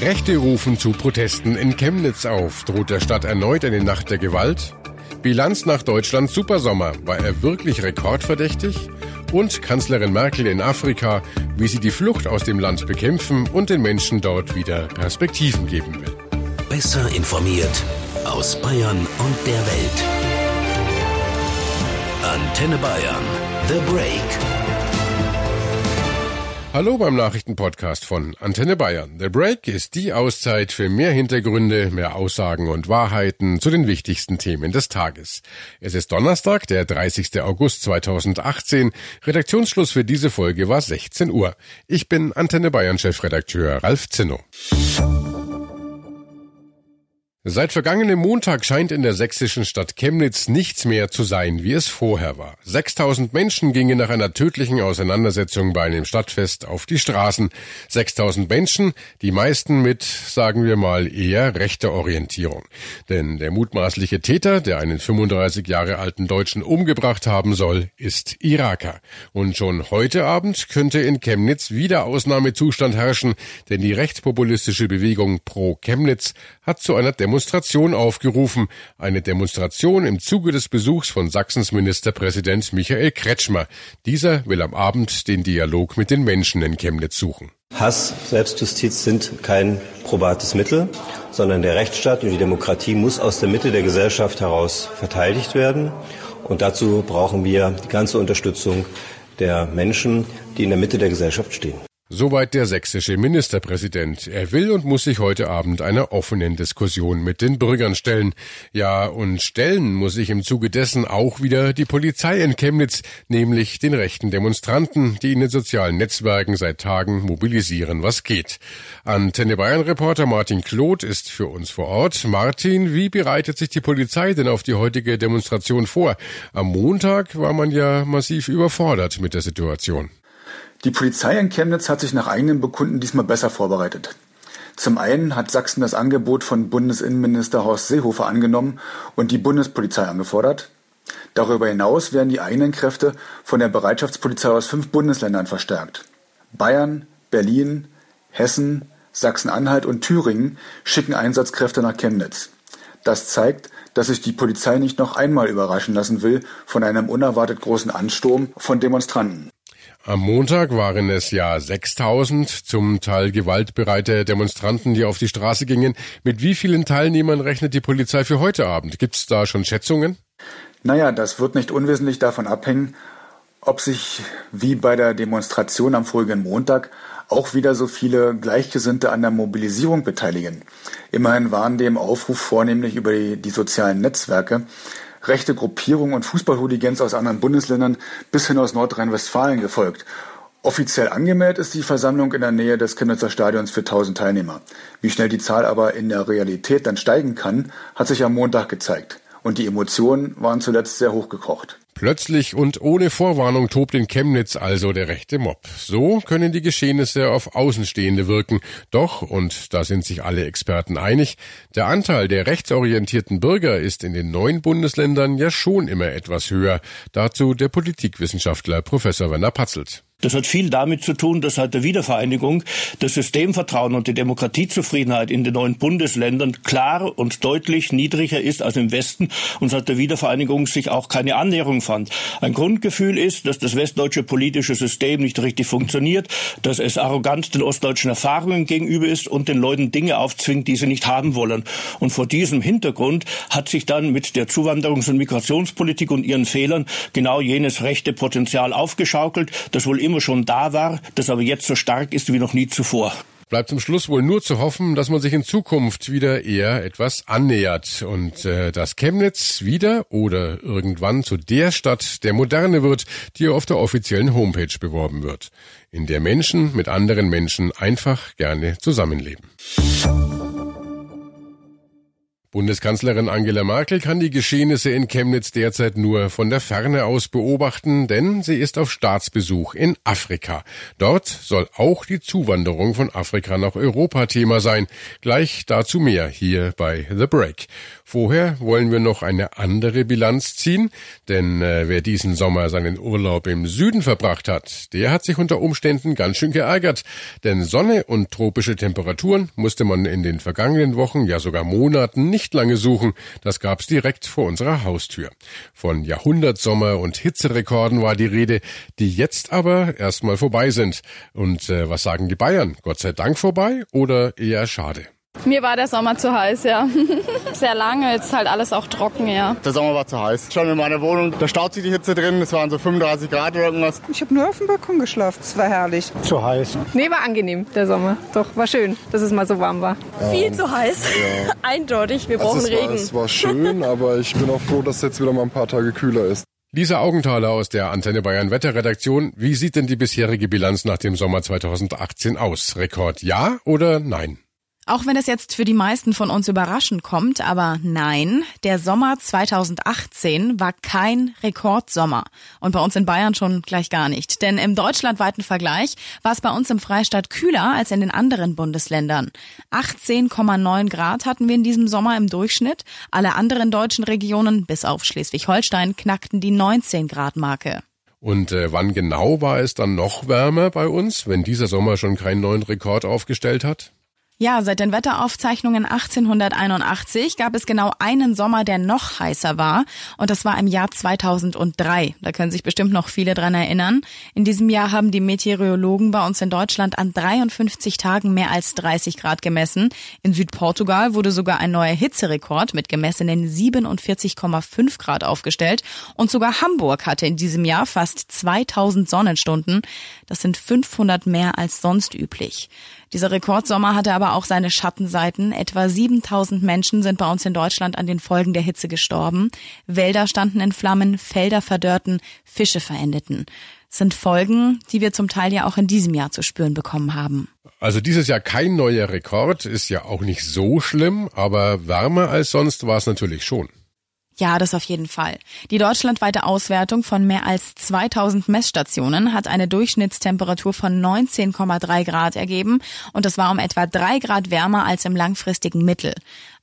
Rechte rufen zu Protesten in Chemnitz auf. Droht der Stadt erneut eine Nacht der Gewalt? Bilanz nach Deutschlands Supersommer. War er wirklich rekordverdächtig? Und Kanzlerin Merkel in Afrika, wie sie die Flucht aus dem Land bekämpfen und den Menschen dort wieder Perspektiven geben will. Besser informiert aus Bayern und der Welt. Antenne Bayern. The Break. Hallo beim Nachrichtenpodcast von Antenne Bayern. The Break ist die Auszeit für mehr Hintergründe, mehr Aussagen und Wahrheiten zu den wichtigsten Themen des Tages. Es ist Donnerstag, der 30. August 2018. Redaktionsschluss für diese Folge war 16 Uhr. Ich bin Antenne Bayern Chefredakteur Ralf Zinno. Seit vergangenem Montag scheint in der sächsischen Stadt Chemnitz nichts mehr zu sein, wie es vorher war. 6000 Menschen gingen nach einer tödlichen Auseinandersetzung bei einem Stadtfest auf die Straßen. 6000 Menschen, die meisten mit, sagen wir mal, eher rechter Orientierung. Denn der mutmaßliche Täter, der einen 35 Jahre alten Deutschen umgebracht haben soll, ist Iraker. Und schon heute Abend könnte in Chemnitz wieder Ausnahmezustand herrschen, denn die rechtspopulistische Bewegung Pro Chemnitz hat zu einer Demonstration Demonstration aufgerufen. Eine Demonstration im Zuge des Besuchs von Sachsens Ministerpräsident Michael Kretschmer. Dieser will am Abend den Dialog mit den Menschen in Chemnitz suchen. Hass, Selbstjustiz sind kein probates Mittel, sondern der Rechtsstaat und die Demokratie muss aus der Mitte der Gesellschaft heraus verteidigt werden. Und dazu brauchen wir die ganze Unterstützung der Menschen, die in der Mitte der Gesellschaft stehen. Soweit der sächsische Ministerpräsident. Er will und muss sich heute Abend einer offenen Diskussion mit den Bürgern stellen. Ja, und stellen muss sich im Zuge dessen auch wieder die Polizei in Chemnitz, nämlich den rechten Demonstranten, die in den sozialen Netzwerken seit Tagen mobilisieren, was geht. Antenne Bayern Reporter Martin Kloth ist für uns vor Ort. Martin, wie bereitet sich die Polizei denn auf die heutige Demonstration vor? Am Montag war man ja massiv überfordert mit der Situation. Die Polizei in Chemnitz hat sich nach eigenem Bekunden diesmal besser vorbereitet. Zum einen hat Sachsen das Angebot von Bundesinnenminister Horst Seehofer angenommen und die Bundespolizei angefordert. Darüber hinaus werden die eigenen Kräfte von der Bereitschaftspolizei aus fünf Bundesländern verstärkt. Bayern, Berlin, Hessen, Sachsen-Anhalt und Thüringen schicken Einsatzkräfte nach Chemnitz. Das zeigt, dass sich die Polizei nicht noch einmal überraschen lassen will von einem unerwartet großen Ansturm von Demonstranten. Am Montag waren es ja 6000 zum Teil gewaltbereite Demonstranten, die auf die Straße gingen. Mit wie vielen Teilnehmern rechnet die Polizei für heute Abend? Gibt es da schon Schätzungen? Naja, das wird nicht unwesentlich davon abhängen, ob sich wie bei der Demonstration am vorigen Montag auch wieder so viele Gleichgesinnte an der Mobilisierung beteiligen. Immerhin waren dem Aufruf vornehmlich über die, die sozialen Netzwerke rechte Gruppierungen und Fußballhooligans aus anderen Bundesländern bis hin aus Nordrhein-Westfalen gefolgt. Offiziell angemeldet ist die Versammlung in der Nähe des Chemnitzer Stadions für 1000 Teilnehmer. Wie schnell die Zahl aber in der Realität dann steigen kann, hat sich am Montag gezeigt. Und die Emotionen waren zuletzt sehr hochgekocht. Plötzlich und ohne Vorwarnung tobt in Chemnitz also der rechte Mob. So können die Geschehnisse auf Außenstehende wirken. Doch, und da sind sich alle Experten einig, der Anteil der rechtsorientierten Bürger ist in den neuen Bundesländern ja schon immer etwas höher. Dazu der Politikwissenschaftler Professor Werner Patzelt. Das hat viel damit zu tun, dass seit der Wiedervereinigung das Systemvertrauen und die Demokratiezufriedenheit in den neuen Bundesländern klar und deutlich niedriger ist als im Westen und seit der Wiedervereinigung sich auch keine Annäherung fand. Ein Grundgefühl ist, dass das westdeutsche politische System nicht richtig funktioniert, dass es arrogant den ostdeutschen Erfahrungen gegenüber ist und den Leuten Dinge aufzwingt, die sie nicht haben wollen. Und vor diesem Hintergrund hat sich dann mit der Zuwanderungs- und Migrationspolitik und ihren Fehlern genau jenes rechte Potenzial aufgeschaukelt, das wohl immer immer schon da war, das aber jetzt so stark ist wie noch nie zuvor. Bleibt zum Schluss wohl nur zu hoffen, dass man sich in Zukunft wieder eher etwas annähert und äh, dass Chemnitz wieder oder irgendwann zu der Stadt der Moderne wird, die auf der offiziellen Homepage beworben wird, in der Menschen mit anderen Menschen einfach gerne zusammenleben. Bundeskanzlerin Angela Merkel kann die Geschehnisse in Chemnitz derzeit nur von der Ferne aus beobachten, denn sie ist auf Staatsbesuch in Afrika. Dort soll auch die Zuwanderung von Afrika nach Europa Thema sein. Gleich dazu mehr hier bei The Break. Vorher wollen wir noch eine andere Bilanz ziehen, denn äh, wer diesen Sommer seinen Urlaub im Süden verbracht hat, der hat sich unter Umständen ganz schön geärgert, denn Sonne und tropische Temperaturen musste man in den vergangenen Wochen, ja sogar Monaten nicht lange suchen, das gab's direkt vor unserer Haustür. Von Jahrhundertsommer und Hitzerekorden war die Rede, die jetzt aber erstmal vorbei sind. Und äh, was sagen die Bayern? Gott sei Dank vorbei oder eher schade? Mir war der Sommer zu heiß, ja. Sehr lange, jetzt halt alles auch trocken, ja. Der Sommer war zu heiß. Schon in meiner Wohnung, da staut sich die Hitze drin, es waren so 35 Grad oder irgendwas. Ich habe nur auf dem Balkon geschlafen, es war herrlich. Zu heiß. Nee, war angenehm, der Sommer. Doch, war schön, dass es mal so warm war. Ähm, Viel zu heiß. Ja. Eindeutig, wir brauchen also es Regen. War, es war schön, aber ich bin auch froh, dass es jetzt wieder mal ein paar Tage kühler ist. Lisa Augenthaler aus der Antenne Bayern Wetterredaktion. Wie sieht denn die bisherige Bilanz nach dem Sommer 2018 aus? Rekord ja oder nein? Auch wenn es jetzt für die meisten von uns überraschend kommt, aber nein, der Sommer 2018 war kein Rekordsommer. Und bei uns in Bayern schon gleich gar nicht. Denn im deutschlandweiten Vergleich war es bei uns im Freistaat kühler als in den anderen Bundesländern. 18,9 Grad hatten wir in diesem Sommer im Durchschnitt. Alle anderen deutschen Regionen, bis auf Schleswig-Holstein, knackten die 19 Grad Marke. Und äh, wann genau war es dann noch wärmer bei uns, wenn dieser Sommer schon keinen neuen Rekord aufgestellt hat? Ja, seit den Wetteraufzeichnungen 1881 gab es genau einen Sommer, der noch heißer war. Und das war im Jahr 2003. Da können sich bestimmt noch viele dran erinnern. In diesem Jahr haben die Meteorologen bei uns in Deutschland an 53 Tagen mehr als 30 Grad gemessen. In Südportugal wurde sogar ein neuer Hitzerekord mit gemessenen 47,5 Grad aufgestellt. Und sogar Hamburg hatte in diesem Jahr fast 2000 Sonnenstunden. Das sind 500 mehr als sonst üblich. Dieser Rekordsommer hatte aber auch seine Schattenseiten. Etwa 7000 Menschen sind bei uns in Deutschland an den Folgen der Hitze gestorben. Wälder standen in Flammen, Felder verdörrten, Fische verendeten. Das sind Folgen, die wir zum Teil ja auch in diesem Jahr zu spüren bekommen haben. Also dieses Jahr kein neuer Rekord, ist ja auch nicht so schlimm, aber wärmer als sonst war es natürlich schon. Ja, das auf jeden Fall. Die deutschlandweite Auswertung von mehr als 2000 Messstationen hat eine Durchschnittstemperatur von 19,3 Grad ergeben und das war um etwa drei Grad wärmer als im langfristigen Mittel.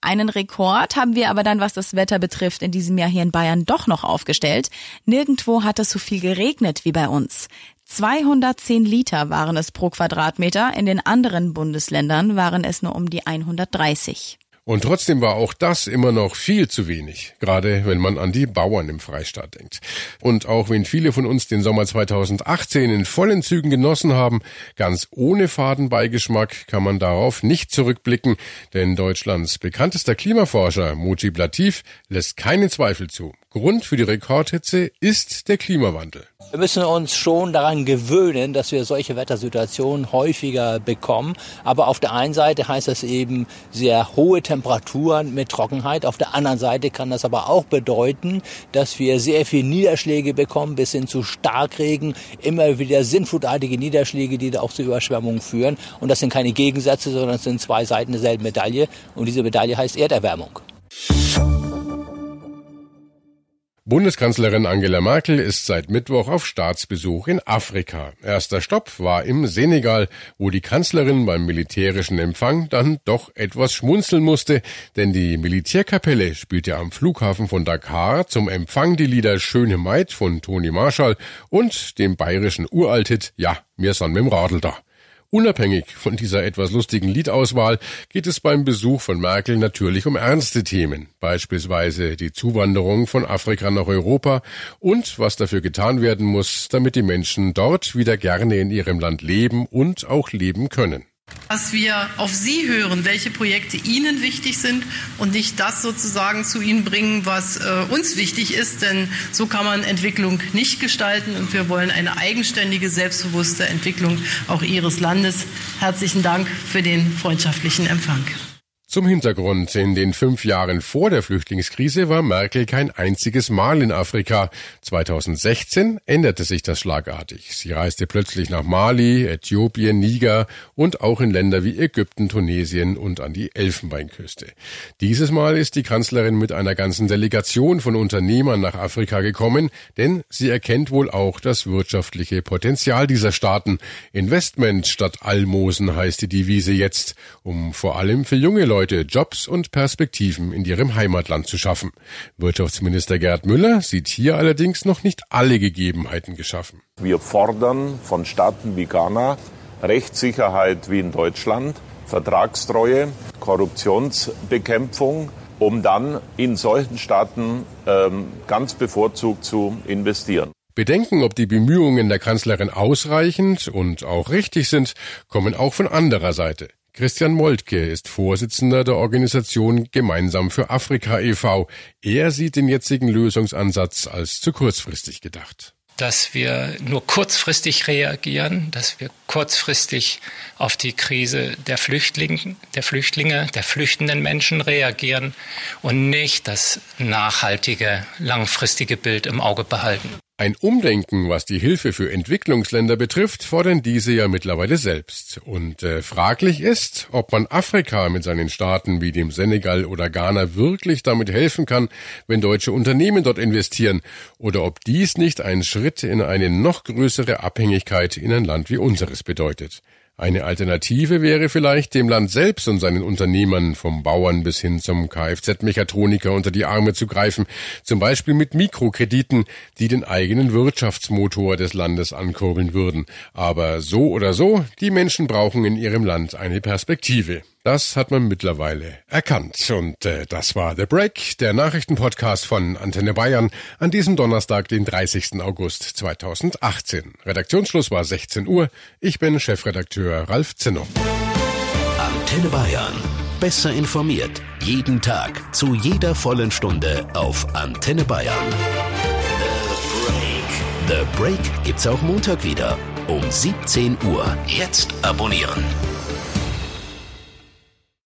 Einen Rekord haben wir aber dann, was das Wetter betrifft, in diesem Jahr hier in Bayern doch noch aufgestellt. Nirgendwo hat es so viel geregnet wie bei uns. 210 Liter waren es pro Quadratmeter, in den anderen Bundesländern waren es nur um die 130. Und trotzdem war auch das immer noch viel zu wenig, gerade wenn man an die Bauern im Freistaat denkt. Und auch wenn viele von uns den Sommer 2018 in vollen Zügen genossen haben, ganz ohne Fadenbeigeschmack kann man darauf nicht zurückblicken, denn Deutschlands bekanntester Klimaforscher Mujib Latif lässt keinen Zweifel zu. Grund für die Rekordhitze ist der Klimawandel. Wir müssen uns schon daran gewöhnen, dass wir solche Wettersituationen häufiger bekommen. Aber auf der einen Seite heißt das eben sehr hohe Temperaturen mit Trockenheit. Auf der anderen Seite kann das aber auch bedeuten, dass wir sehr viel Niederschläge bekommen, bis hin zu Starkregen, immer wieder sinnflutartige Niederschläge, die da auch zu Überschwemmungen führen. Und das sind keine Gegensätze, sondern es sind zwei Seiten derselben Medaille. Und diese Medaille heißt Erderwärmung. Bundeskanzlerin Angela Merkel ist seit Mittwoch auf Staatsbesuch in Afrika. Erster Stopp war im Senegal, wo die Kanzlerin beim militärischen Empfang dann doch etwas schmunzeln musste, denn die Militärkapelle spielte am Flughafen von Dakar zum Empfang die Lieder Schöne Maid von Toni Marshall und dem bayerischen Uralthit Ja, mir san mit dem Radl da. Unabhängig von dieser etwas lustigen Liedauswahl geht es beim Besuch von Merkel natürlich um ernste Themen, beispielsweise die Zuwanderung von Afrika nach Europa und was dafür getan werden muss, damit die Menschen dort wieder gerne in ihrem Land leben und auch leben können dass wir auf Sie hören, welche Projekte Ihnen wichtig sind und nicht das sozusagen zu Ihnen bringen, was äh, uns wichtig ist. Denn so kann man Entwicklung nicht gestalten und wir wollen eine eigenständige, selbstbewusste Entwicklung auch Ihres Landes. Herzlichen Dank für den freundschaftlichen Empfang. Zum Hintergrund. In den fünf Jahren vor der Flüchtlingskrise war Merkel kein einziges Mal in Afrika. 2016 änderte sich das schlagartig. Sie reiste plötzlich nach Mali, Äthiopien, Niger und auch in Länder wie Ägypten, Tunesien und an die Elfenbeinküste. Dieses Mal ist die Kanzlerin mit einer ganzen Delegation von Unternehmern nach Afrika gekommen, denn sie erkennt wohl auch das wirtschaftliche Potenzial dieser Staaten. Investment statt Almosen heißt die Devise jetzt, um vor allem für junge Leute Leute Jobs und Perspektiven in ihrem Heimatland zu schaffen. Wirtschaftsminister Gerd Müller sieht hier allerdings noch nicht alle Gegebenheiten geschaffen. Wir fordern von Staaten wie Ghana Rechtssicherheit wie in Deutschland, Vertragstreue, Korruptionsbekämpfung, um dann in solchen Staaten ähm, ganz bevorzugt zu investieren. Bedenken, ob die Bemühungen der Kanzlerin ausreichend und auch richtig sind, kommen auch von anderer Seite. Christian Moltke ist Vorsitzender der Organisation Gemeinsam für Afrika e.V. Er sieht den jetzigen Lösungsansatz als zu kurzfristig gedacht dass wir nur kurzfristig reagieren, dass wir kurzfristig auf die Krise der Flüchtlinge, der Flüchtlinge, der flüchtenden Menschen reagieren und nicht das nachhaltige, langfristige Bild im Auge behalten. Ein Umdenken, was die Hilfe für Entwicklungsländer betrifft, fordern diese ja mittlerweile selbst. Und äh, fraglich ist, ob man Afrika mit seinen Staaten wie dem Senegal oder Ghana wirklich damit helfen kann, wenn deutsche Unternehmen dort investieren, oder ob dies nicht ein Schritt in eine noch größere Abhängigkeit in ein Land wie unseres bedeutet. Eine Alternative wäre vielleicht, dem Land selbst und seinen Unternehmern vom Bauern bis hin zum Kfz-Mechatroniker unter die Arme zu greifen, zum Beispiel mit Mikrokrediten, die den eigenen Wirtschaftsmotor des Landes ankurbeln würden. Aber so oder so, die Menschen brauchen in ihrem Land eine Perspektive. Das hat man mittlerweile erkannt. Und äh, das war The Break, der Nachrichtenpodcast von Antenne Bayern an diesem Donnerstag, den 30. August 2018. Redaktionsschluss war 16 Uhr. Ich bin Chefredakteur Ralf Zinno. Antenne Bayern. Besser informiert. Jeden Tag. Zu jeder vollen Stunde auf Antenne Bayern. The Break. The Break gibt's auch Montag wieder. Um 17 Uhr. Jetzt abonnieren.